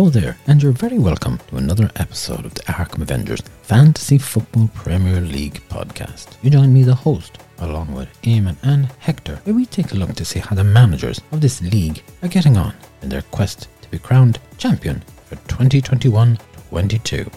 Hello there, and you're very welcome to another episode of the Arkham Avengers Fantasy Football Premier League podcast. You join me, the host, along with Eamon and Hector, where we take a look to see how the managers of this league are getting on in their quest to be crowned champion for 2021 22.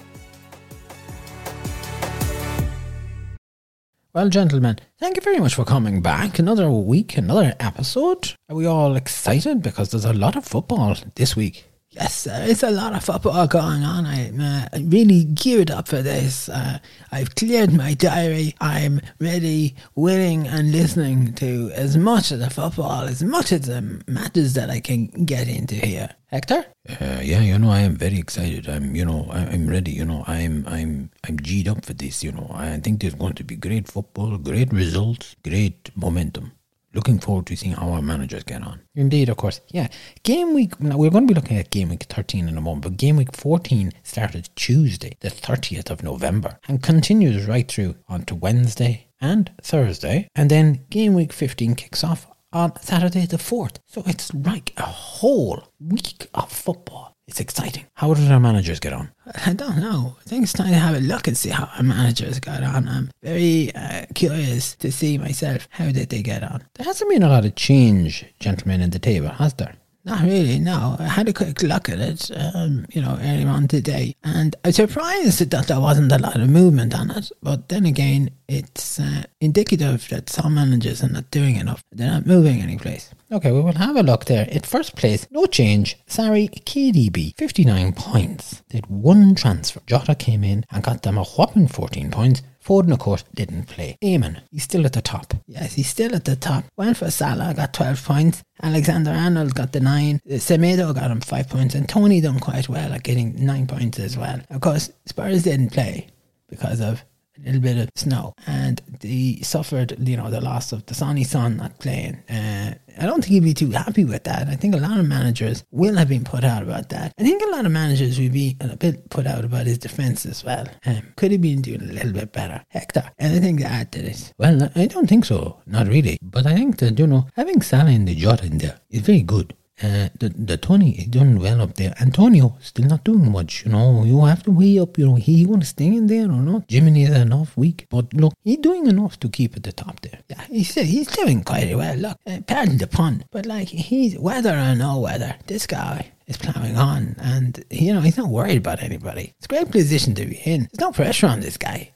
Well, gentlemen, thank you very much for coming back. Another week, another episode. Are we all excited? Because there's a lot of football this week. Yes, there is a lot of football going on. I'm uh, really geared up for this. Uh, I've cleared my diary. I'm ready, willing, and listening to as much of the football, as much of the matches that I can get into here. Hector? Uh, yeah, you know, I am very excited. I'm, you know, I'm ready. You know, I'm, I'm, I'm G'd up for this. You know, I think there's going to be great football, great results, great momentum looking forward to seeing how our managers get on. Indeed, of course. Yeah. Game week, now we're going to be looking at game week 13 in a moment, but game week 14 started Tuesday, the 30th of November, and continues right through onto Wednesday and Thursday. And then game week 15 kicks off on Saturday the 4th. So it's like a whole week of football. It's exciting. How did our managers get on? I don't know. I think it's time to have a look and see how our managers got on. I'm very uh, curious to see myself how did they get on. There hasn't been a lot of change, gentlemen, in the table, has there? Not really, no. I had a quick look at it, um, you know, earlier on today, and I'm surprised that there wasn't a lot of movement on it. But then again, it's uh, indicative that some managers are not doing enough. They're not moving any place. Okay, we will have a look there. At first place, no change. Sorry, KDB, 59 points. Had one transfer. Jota came in and got them a whopping 14 points. Foden, of course, didn't play. Eamon, he's still at the top. Yes, he's still at the top. Went for Salah, got 12 points. Alexander Arnold got the 9. Uh, Semedo got him 5 points. And Toney done quite well at getting 9 points as well. Of course, Spurs didn't play because of a little bit of snow, and they suffered, you know, the loss of the Sonny Son not playing. Uh, I don't think he'd be too happy with that. I think a lot of managers will have been put out about that. I think a lot of managers will be a bit put out about his defence as well. Um, could he been doing a little bit better? Hector, anything to add to this? Well, I don't think so. Not really. But I think that, you know, having Salah in the Jota in there is very good. Uh, the the Toney is doing well up there. Antonio still not doing much. You know, you have to weigh up. You know, he to stay in there or not. Jimmy is enough week, but look, he's doing enough to keep at the top there. Yeah, he's he's doing quite well. Look, uh, pardon the pun, but like he's whether or no weather, this guy is plowing on, and you know he's not worried about anybody. It's a great position to be in. There's no pressure on this guy.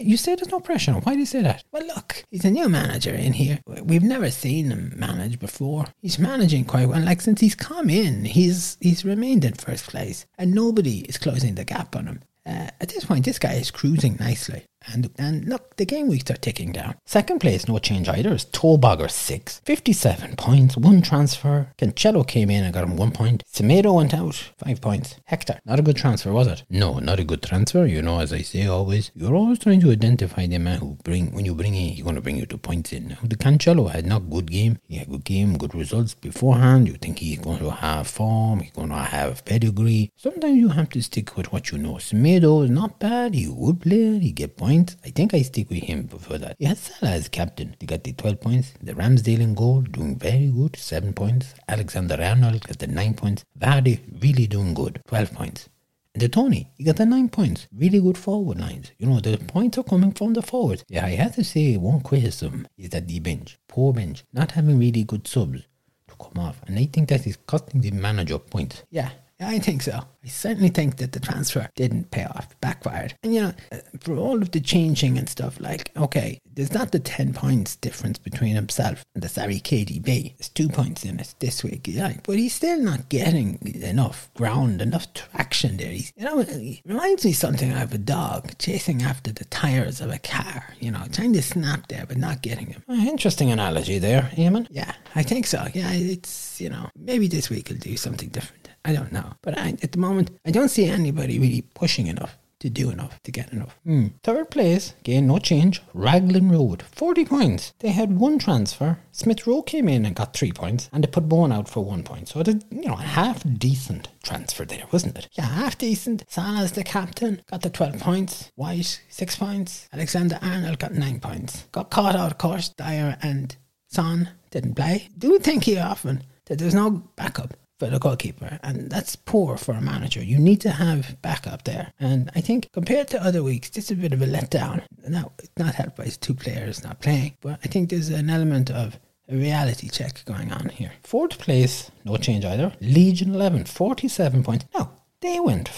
You say there's no pressure. Why do you say that? Well, look, he's a new manager in here. We've never seen him manage before. He's managing quite well. Like since he's come in, he's he's remained in first place, and nobody is closing the gap on him. Uh, at this point, this guy is cruising nicely. And, and look, the game weeks are ticking down. Second place, no change either, is Tolbogger 6. 57 points, one transfer. Cancelo came in and got him one point. Semedo went out, five points. Hector, not a good transfer, was it? No, not a good transfer. You know, as I say always, you're always trying to identify the man who bring, when you bring in, he's going to bring you two points in. Now, the Cancelo had not good game. He had good game, good results beforehand. You think he's going to have form, he's going to have pedigree. Sometimes you have to stick with what you know. Semedo is not bad. He would play, he get points I think I stick with him before that. He has Salah as captain. He got the 12 points. The Ramsdale in goal, doing very good, 7 points. Alexander Arnold got the 9 points. Vardy, really doing good, 12 points. And the Toney, he got the 9 points. Really good forward lines. You know, the points are coming from the forwards. Yeah, I have to say, one criticism is that the bench, poor bench, not having really good subs to come off. And I think that is costing the manager points. Yeah, I think so. I certainly think that the transfer didn't pay off, backfired. And you know, uh, for all of the changing and stuff, like, okay, there's not the 10 points difference between himself and the sorry KDB. There's two points in it this week, yeah, but he's still not getting enough ground, enough traction there. He's, you know, he reminds me something of a dog chasing after the tires of a car, you know, trying to snap there, but not getting him. Uh, interesting analogy there, Eamon. Yeah, I think so. Yeah, it's, you know, maybe this week he'll do something different. I don't know. But I, at the moment, I don't see anybody really pushing enough to do enough to get enough. Hmm. Third place, again, no change. Raglan Road, 40 points. They had one transfer. Smith Rowe came in and got three points, and they put Bowen out for one point. So, it is, you know, a half decent transfer there, wasn't it? Yeah, half decent. Salah's the captain, got the 12 points. White, six points. Alexander Arnold got nine points. Got caught out, of course. Dier and Son didn't play. Do think here often that there's no backup for the goalkeeper, and that's poor for a manager. You need to have backup there, and I think compared to other weeks, is a bit of a letdown. Now, it's not helped by two players not playing, but I think there's an element of a reality check going on here. Fourth place, no change either. Legion 11, 47 points. Now, they went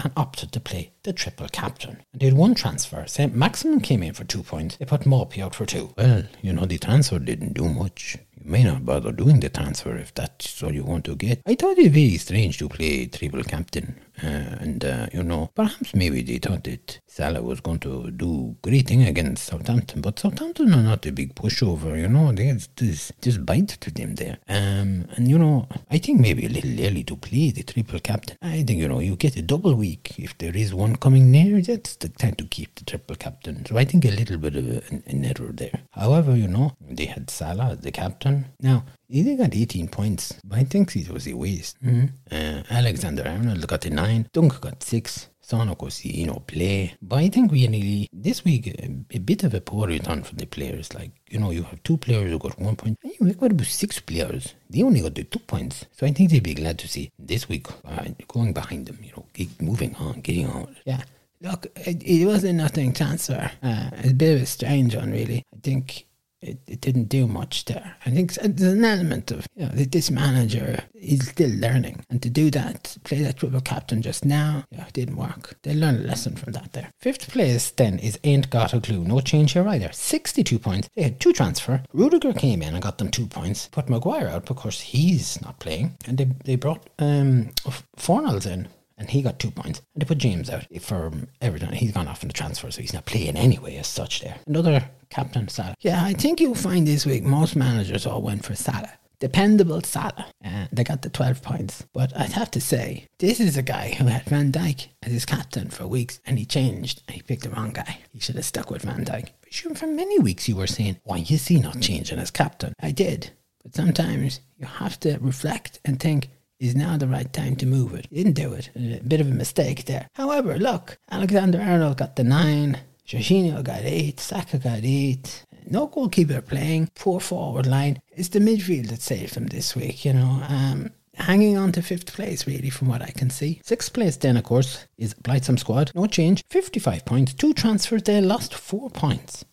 and opted to play the triple captain. And they had one transfer. St. Maximin came in for two points. They put Murphy out for two. Well, you know, the transfer didn't do much. You may not bother doing the transfer if that's all you want to get. I thought it'd be strange to play triple captain. Uh, and, uh, you know, perhaps maybe they thought that Salah was going to do great thing against Southampton. But Southampton are not a big pushover, you know. There's this, this bite to them there. Um, and, you know, I think maybe a little early to play the triple captain. I think, you know, you get a double week. If there is one coming near, that's the time to keep the triple captain. So I think a little bit of an, an error there. However, you know, they had Salah as the captain. Now, he got 18 points, but I think it was a waste. Mm-hmm. Uh, Alexander Arnold got a 9, Dunk got 6. Son, of course, you know, play. But I think we nearly, this week, a, a, bit of a poor return for the players. Like, you know, you have two players who got one point. And you got about six players. They only got the two points. So I think they'd be glad to see this week uh, going behind them, you know, keep moving on, getting on. Yeah. Look, it, it wasn't nothing transfer. Uh, it's a bit of a strange one, really. I think it, it didn't do much there. I think there's an element of you know this manager is still learning, and to do that, play that triple captain just now, yeah, didn't work. They learned a lesson from that there. Fifth place then is ain't got a clue. No change here either. Sixty-two points. They had two transfer. Rudiger came in and got them two points. Put Maguire out because he's not playing, and they they brought um Fornals in and he got two points. And they put James out for Everton. He's gone off in the transfer, so he's not playing anyway as such there. Another captain, Salah. Yeah, I think you'll find this week most managers all went for Salah. Dependable Salah. Uh, they got the 12 points. But I'd have to say, this is a guy who had Van Dijk as his captain for weeks and he changed and he picked the wrong guy. He should have stuck with Van Dijk. But sure, for many weeks you were saying, why is he not changing as captain? I did. But sometimes you have to reflect and think, is now the right time to move it. Didn't do it. A bit of a mistake there. However, look, Alexander Arnold got the nine, Jorginho got eight, Saka got eight. No goalkeeper playing, poor forward line. It's the midfield that saved them this week, you know. Um, hanging on to fifth place, really, from what I can see. Sixth place, then, of course, is Blightsome Squad. No change. 55 points. Two transfers, they lost four points.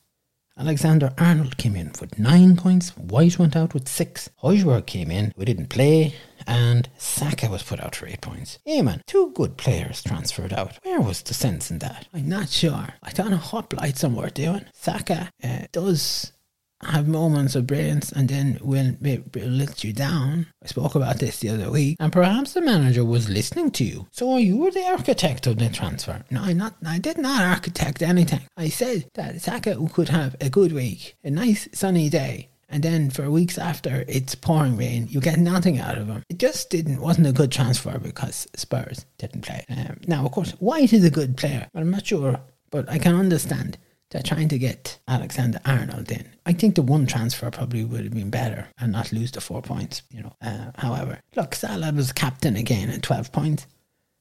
Alexander Arnold came in with nine points. White went out with six. Højbjerg came in. We didn't play. And Saka was put out for eight points. Yeah, man, two good players transferred out. Where was the sense in that? I'm not sure. I don't know what Blightsome were doing. Saka uh, does have moments of brilliance and then will, let you down. I spoke about this the other week, and perhaps the manager was listening to you. So you were the architect of the transfer. No, I'm not. I did not architect anything. I said that Saka could have a good week, a nice sunny day, and then for weeks after it's pouring rain, you get nothing out of him. It just didn't wasn't a good transfer because Spurs didn't play. Um, now, of course, White is a good player, but I'm not sure. But I can understand they're trying to get Alexander Arnold in. I think the one transfer probably would have been better and not lose the four points. You know. Uh, however, look, Salah was captain again at twelve points.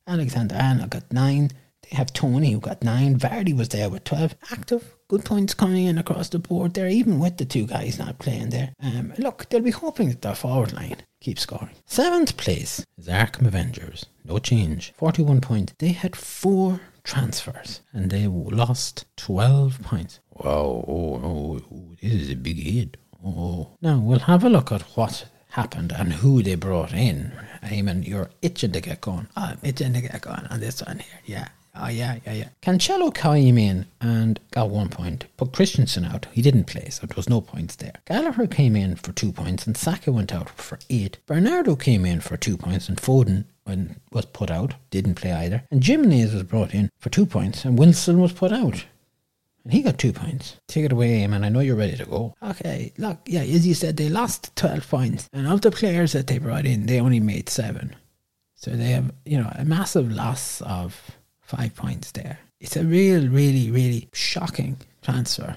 Alexander Arnold got nine. They have Toney who got nine. Vardy was there with twelve. Active, good points coming in across the board there, even with the two guys not playing there. Um, look, they'll be hoping that their forward line keeps scoring. Seventh place is Arkham Avengers. No change. Forty-one points. They had four transfers and they lost 12 points. Wow, oh, oh, oh, this is a big hit. Oh. Now we'll have a look at what happened and who they brought in. I mean, you're itching to get going. I'm itching to get going on this one here. Yeah. Oh, yeah, yeah, yeah. Cancelo came in and got one point. Put Christensen out. He didn't play, so there was no points there. Gallagher came in for two points and Saka went out for eight. Bernardo came in for two points and Foden when was put out, didn't play either. And Jimenez was brought in for two points, and Wilson was put out. And he got two points. Take it away, man. I know you're ready to go. Okay, look, yeah, as you said, they lost 12 points. And of the players that they brought in, they only made seven. So they have, you know, a massive loss of five points there. It's a real, really, really shocking transfer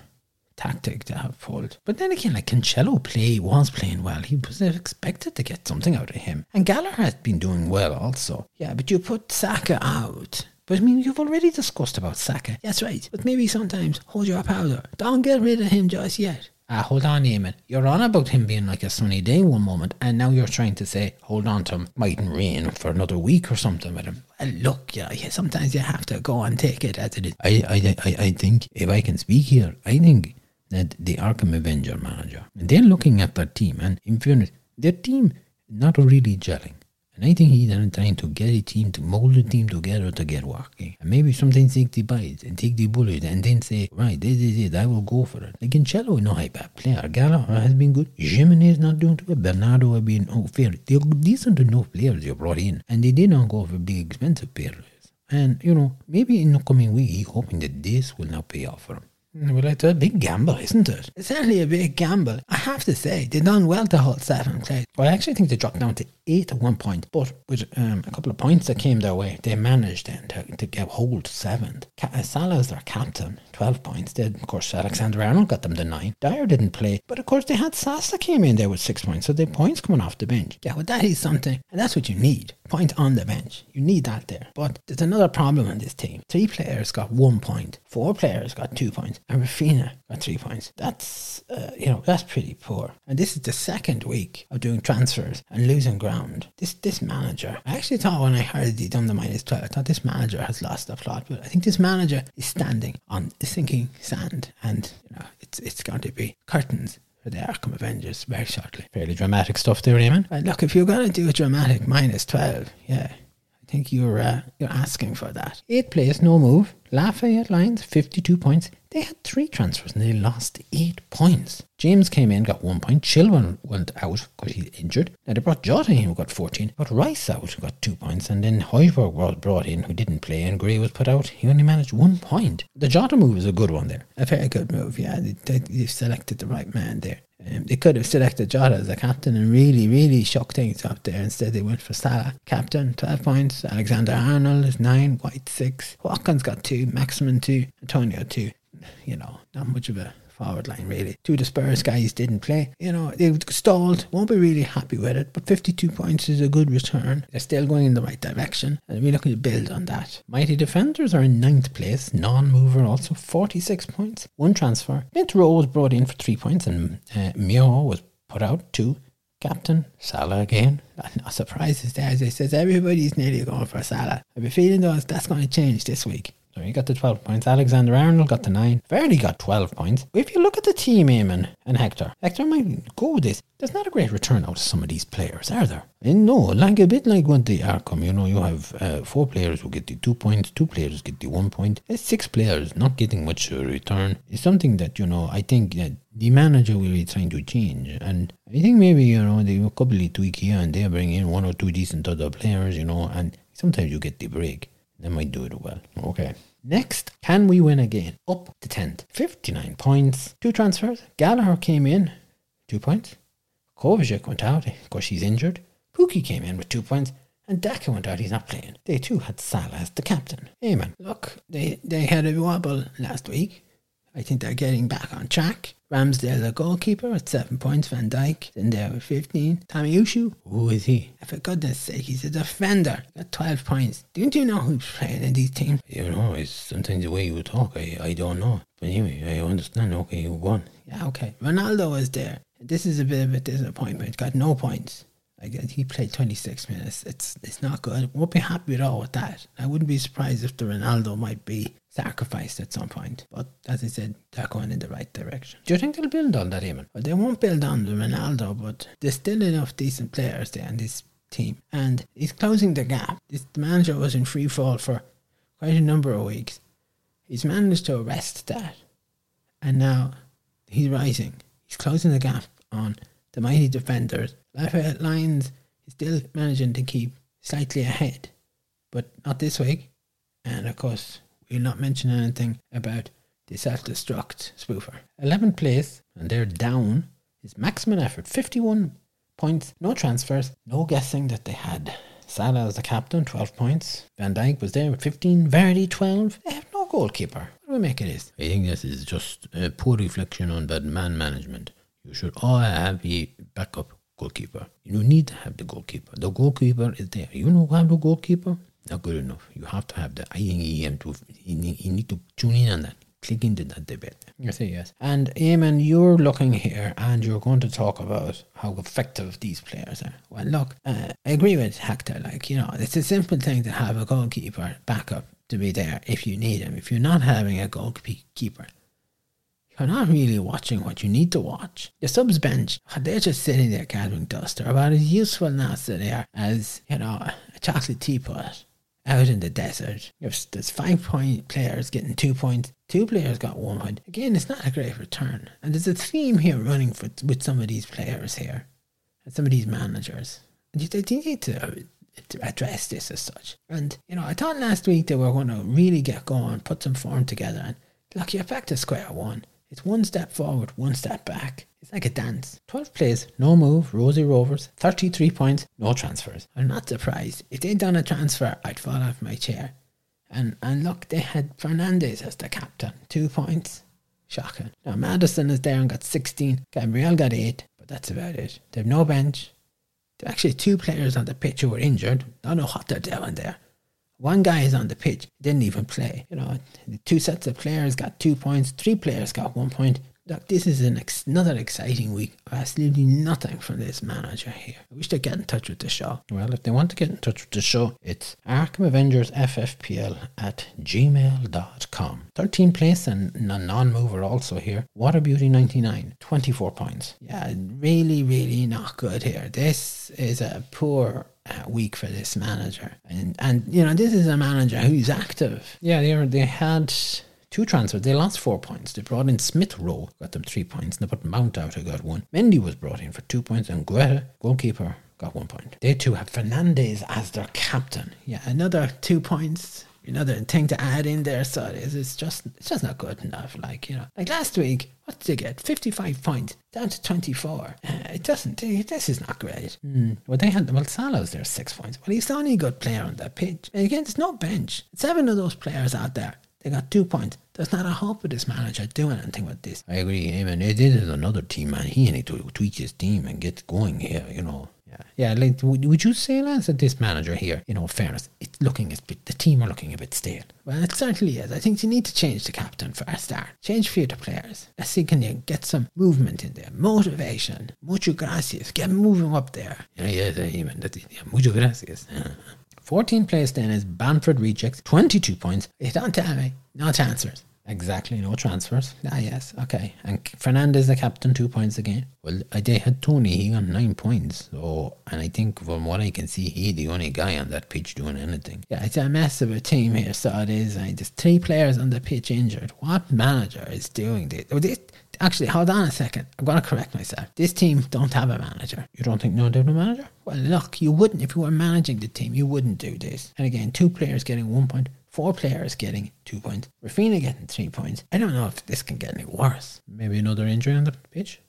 tactic to have pulled. But then again, like Cancelo play was playing well. He was expected to get something out of him. And Gallagher has been doing well also. Yeah, but you put Saka out. But I mean, you've already discussed about Saka. That's right. But maybe sometimes hold your powder. Don't get rid of him just yet. Ah, hold on, Eamon. You're on about him being like a sunny day one moment, and now you're trying to say, hold on to him, mightn't rain for another week or something with him. Well, look, yeah, yeah, sometimes you have to go and take it as it is. I, I, I, I think, if I can speak here, I think that the Arkham Avenger manager, they're looking at their team, and in fairness, their team not really gelling. And I think he's trying to get a team to mold the team together to get working. And maybe sometimes take the bites and take the bullet and then say, right, this is it, I will go for it. Like Cancelo is not a bad player. Gallagher has been good. Jimenez not doing too well. Bernardo has been oh, fair. They're decent enough players you brought in. And they did not go for big expensive players. And, you know, maybe in the coming week, he's hoping that this will now pay off for him. Well, it's a big gamble, isn't it? It's certainly a big gamble. I have to say, they done well to hold seven place. Well, I actually think they dropped down to eight at one point, but with um, a couple of points that came their way, they managed then to, to get hold seventh. Uh, Salah is their captain, 12 points. Then, of course, Alexander Arnold got them to nine. Dier didn't play, but of course, they had Sasa came in there with six points, so they points coming off the bench. Yeah, well, that is something, and that's what you need. Point on the bench. You need that there. But there's another problem in this team. Three players got one point, four players got two points, and Raphinha got three points. That's, uh, you know, that's pretty poor. And this is the second week of doing transfers and losing ground. This this manager, I actually thought when I heard he done the minus 12, I thought this manager has lost the plot. But I think this manager is standing on sinking sand and, you know, it's, it's going to be curtains for the Arkham Avengers very shortly. Fairly dramatic stuff there, Eamon. And look, if you're going to do a dramatic minus 12, yeah, I think you're uh, you're asking for that. Eight players, no move. Lafayette Lions, 52 points. They had three transfers and they lost eight points. James came in, got one point. Chilwell went out because he's injured. Now they brought Jota in, who got 14. Got Rice out, who got two points. And then Højbjerg was brought in, who didn't play. And Gray was put out. He only managed one point. The Jota move is a good one there. A very good move, yeah. They, they, they selected the right man there. Um, they could have selected Jota as a captain and really, really shook things up there. Instead, they went for Salah. Captain, 12 points. Alexander Arnold is 9. White, 6. Watkins got 2. Maximin, 2. Antonio, 2. You know, not much of a forward line really. Two the Spurs guys didn't play. You know, they stalled. Won't be really happy with it, but 52 points is a good return. They're still going in the right direction, and we're looking to build on that. Mighty Defenders are in ninth place. Non-mover also 46 points. One transfer. Smith Rowe was brought in for three points, and uh, Mio was put out two. Captain Salah again. No surprises there. As I says, everybody's nearly going for Salah. I have a feeling though that's going to change this week. So he got the 12 points. Alexander Arnold got the 9. Vardy got 12 points. If you look at the team, Eamon and Hector, Hector might go with this. There's not a great return out of some of these players, are there? And no, like a bit like when they Arkham, you know, you have uh, four players who get the two points, two players get the one point. Six players not getting much uh, return. It's something that, you know, I think that the manager will be trying to change. And I think maybe, you know, they will of tweak here and there, bring in one or two decent other players, you know, and sometimes you get the break. They might do it well. Okay. Next, can we win again? Up to 10th. 59 points. Two transfers. Gallagher came in, two points. Kovacic went out because he's injured. Pukki came in with two points. And Daka went out, he's not playing. They too had Salah as the captain. Amen. Look, they, they had a wobble last week. I think they're getting back on track. Ramsdale, the goalkeeper, at seven points. Van Dijk in there with 15. Tomiyasu, who is he? For goodness sake, he's a defender. Got 12 points. Don't you know who's playing in these teams? You know, it's sometimes the way you talk, I, I don't know. But anyway, I understand. Okay, you won. Yeah, okay. Ronaldo is there. This is a bit of a disappointment. Got no points. Like uh, he played 26 minutes. It's it's not good. Won't be happy at all with that. I wouldn't be surprised if the Ronaldo might be sacrificed at some point. But as I said, they're going in the right direction. Do you think they'll build on that, Eamon? Well, they won't build on the Ronaldo, but there's still enough decent players there in this team. And he's closing the gap. This manager was in free fall for quite a number of weeks. He's managed to arrest that. And now he's rising. He's closing the gap on the mighty defenders. Lafayette Lions is still managing to keep slightly ahead, but not this week. And of course, we'll not mention anything about the self destruct spoofer. 11th place, and they're down, is maximum effort 51 points, no transfers, no guessing that they had. Salah as the captain, 12 points. Van Dijk was there with 15. Vardy, 12. They have no goalkeeper. What do we make of this? I think this is just a poor reflection on bad man management. You should all have a backup goalkeeper. You need to have the goalkeeper. The goalkeeper is there. You know have the goalkeeper? Not good enough. You have to have that. I think he, to, he, need, he need to tune in on that. click into that debate. You say yes. And Eamon, you're looking here and you're going to talk about how effective these players are. Well, look, uh, I agree with Hector. Like, you know, it's a simple thing to have a goalkeeper backup to be there if you need him. If you're not having a goalkeeper, you're not really watching what you need to watch. The subs bench, they're just sitting there gathering dust. They're about as useful now they are as, you know, a chocolate teapot out in the desert. There's five point players getting two points. Two players got one point. Again, it's not a great return. And there's a theme here running for, with some of these players here and some of these managers. And you they need to, to address this as such. And, you know, I thought last week they were going to really get going, put some form together. And look, you're back to square one. It's one step forward, one step back. It's like a dance. 12 plays, no move, Rosie Rovers, 33 points, no transfers. I'm not surprised. If they'd done a transfer, I'd fall off my chair. And and look, they had Fernandez as the captain, two points. Shocking. Now Maddison is there and got 16. Gabriel got 8, but that's about it. They've no bench. There are actually two players on the pitch who were injured. I don't know what they're doing there. One guy is on the pitch, didn't even play. You know, two sets of players got two points, three players got one point. Look, this is an ex- another exciting week. Absolutely nothing from this manager here. I wish they'd get in touch with the show. Well, if they want to get in touch with the show, it's Arkham Avengers FFPL at gmail.com. 13 place and a non mover also here. Water Beauty 99, 24 points. Yeah, really, really not good here. This is a poor Uh, week for this manager. And, and you know, this is a manager who's active. Yeah, they, are, they had two transfers. They lost four points. They brought in Smith Rowe, got them three points, and they put Mount out, who got one. Mendy was brought in for two points, and Guaita, goalkeeper, got one point. They too have Fernandez as their captain. Yeah, another two points. Another thing to add in there, so it is. It's just, it's just not good enough. Like you know, like last week, what did they get? Fifty-five points down to twenty-four. Uh, it doesn't. This is not great. Mm. Well, they had well, Salah's there six points. Well, he's the only good player on that pitch. And again, it's no bench. Seven of those players out there they got two points. There's not a hope of this manager doing anything with this. I agree. I it is another team, man. He need to tweak his team and get going here, you know. Yeah, yeah. Like, would, you say, Lance, that this manager here, in all fairness, it's looking as bit, the team are looking a bit stale? Well, it certainly is. I think you need to change the captain for a start. Change a few of the players. Let's see, can you get some movement in there? Motivation. Mucho gracias. Get moving up there. Yeah, yeah, even. Yeah, mucho gracias. 14 place then is Banford rejects, 22 points. You don't tell me. No transfers. Exactly, no transfers. Ah, yes, okay. And Fernandez, the captain, two points again. Well, they had Toney, he got nine points. So, and I think from what I can see, he the only guy on that pitch doing anything. Yeah, it's a mess of a team here, so it is. I just three players on the pitch injured. What manager is doing this? Oh, this actually, hold on a second. I'm going to correct myself. This team don't have a manager. You don't think no, they have a manager? Well, look, you wouldn't if you were managing the team. You wouldn't do this. And again, two players getting one point, four players getting two points, Raphinha getting three points. I don't know if this can get any worse. Maybe another injury on the pitch.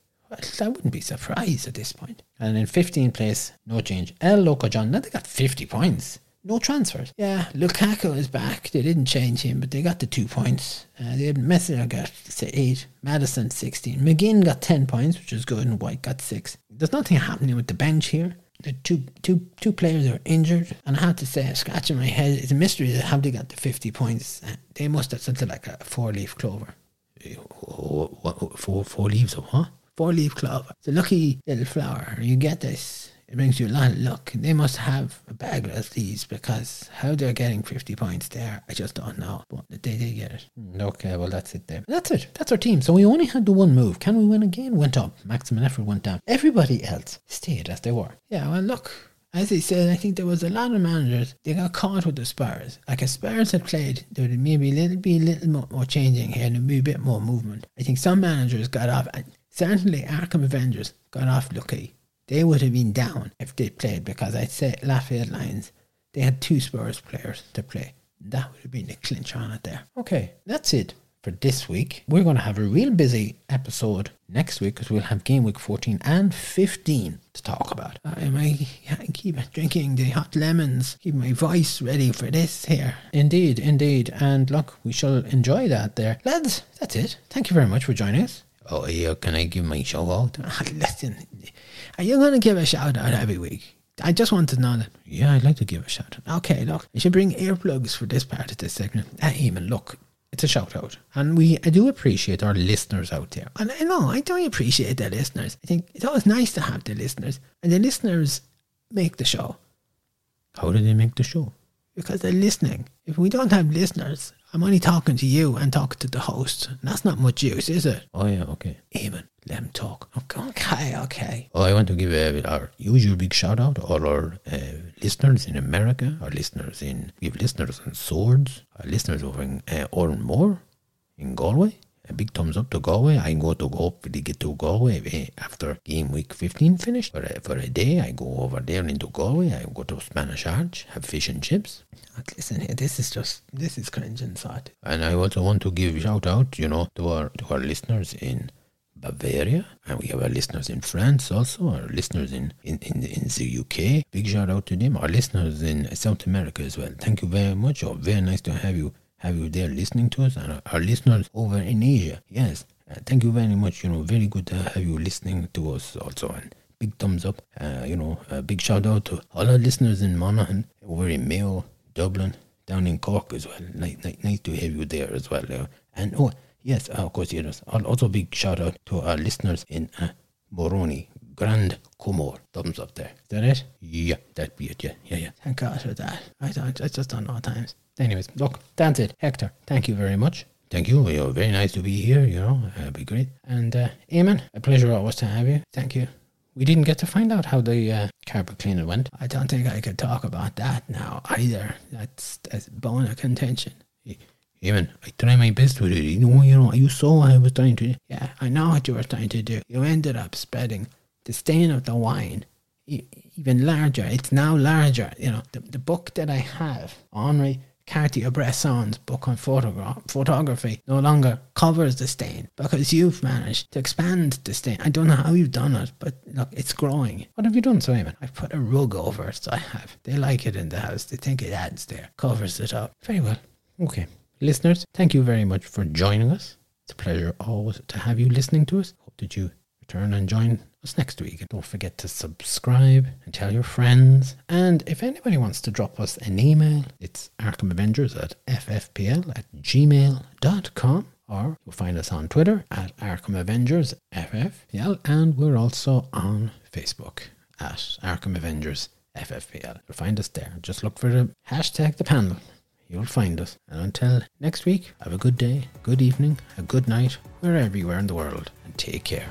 I wouldn't be surprised at this point. And in 15th place, no change. El Loco John, now they got 50 points. No transfers. Yeah, Lukaku is back. They didn't change him, but they got the two points. Uh, they had Messi got say eight, Maddison sixteen, McGinn got ten points, which is good, and White got six. There's nothing happening with the bench here. The two two two players are injured, and I have to say, scratching my head, it's a mystery how they got the fifty points. Uh, they must have something like a four leaf clover. Four four leaves of what? Four leaf clover. It's a lucky little flower. You get this it brings you a lot of luck. They must have a bag of these because how they're getting 50 points there, I just don't know. But they did get it. Hmm, okay, well, that's it there. That's it. That's our team. So we only had the one move. Can we win again? Went up. Maximum effort went down. Everybody else stayed as they were. Yeah, well, look. As I said, I think there was a lot of managers, they got caught with the Spurs. Like if Spurs had played, there would maybe a little be a little more, more changing here and there'd be a bit more movement. I think some managers got off, and certainly Arkham Avengers got off lucky they would have been down if they played because I'd say Lafayette Lions, they had two Spurs players to play. That would have been the clinch on it there. Okay, that's it for this week. We're going to have a real busy episode next week because we'll have game week 14 and 15 to talk about. Uh, I might keep drinking the hot lemons, keep my voice ready for this here. Indeed, indeed. And look, we shall enjoy that there. Lads, that's it. Thank you very much for joining us. Oh, yeah, can I give my shout out? Listen, are you going to give a shout out every week? I just want to know that. Yeah, I'd like to give a shout out. Okay, look, you should bring earplugs for this part of this segment. I even look, it's a shout out. And we I do appreciate our listeners out there. And I know, I do appreciate the listeners. I think it's always nice to have the listeners. And the listeners make the show. How do they make the show? Because they're listening. If we don't have listeners, I'm only talking to you and talking to the host. And that's not much use, is it? Oh, yeah, okay. Eamon, let him talk. Okay, okay. okay. Oh, I want to give uh, our usual big shout out to all our uh, listeners in America, our listeners in, we have listeners in Swords, our listeners over in uh, Oranmore, in Galway. A big thumbs up to Galway. I go to hopefully get to Galway eh, after game week 15 finished. For a, for a day, I go over there into Galway. I go to Spanish Arch, have fish and chips. Listen here, this is just, this is cringe inside. And I also want to give shout out, you know, to our, to our listeners in Bavaria, and we have our listeners in France also, our listeners in, in, in, in the UK. Big shout out to them, our listeners in South America as well. Thank you very much. Oh, very nice to have you have you there listening to us, and our, listeners over in Asia. Yes, uh, thank you very much. You know, very good to have you listening to us also, and big thumbs up. Uh, you know, a big shout out to all our listeners in Monaghan, over in Mayo, Dublin, down in Cork as well. Nice, nice, nice to have you there as well. Uh, and oh, yes, uh, of course, yes. Also, big shout out to our listeners in uh, Moroni, Grand Comore. Thumbs up there. Is that it? Yeah, that'd be it. Yeah, yeah, yeah. Thank God for that. I don't. I just don't know times. Anyways, look, that's it. Hector, thank you very much. Thank you. You're very nice to be here. You know, it'd be great. And uh, Eamon, a pleasure always to have you. Thank you. We didn't get to find out how the uh, carpet cleaner went. I don't think I could talk about that now either. That's that's bone of contention. Eamon, I tried my best with it. You know, you know, you saw what I was trying to do. Yeah, I know what you were trying to do. You ended up spreading the stain of the wine even larger. It's now larger. You know, the, the book that I have, Henri Cartier-Bresson's book on photograph, photography no longer covers the stain because you've managed to expand the stain. I don't know how you've done it, but look, it's growing. What have you done, Simon? I've put a rug over it, so I have. They like it in the house. They think it adds there, covers it up. Very well. Okay. Listeners, thank you very much for joining us. It's a pleasure always to have you listening to us. Hope that you return and join us next week. Don't forget to subscribe and tell your friends. And if anybody wants to drop us an email, it's Arkham Avengers at ffpl at gmail.com. Or you'll find us on Twitter at Arkham Avengers FFPL. And we're also on Facebook at Arkham Avengers FFPL. You'll find us there. Just look for the hashtag the panel. You'll find us. And until next week, have a good day, good evening, a good night, wherever you are in the world, and take care.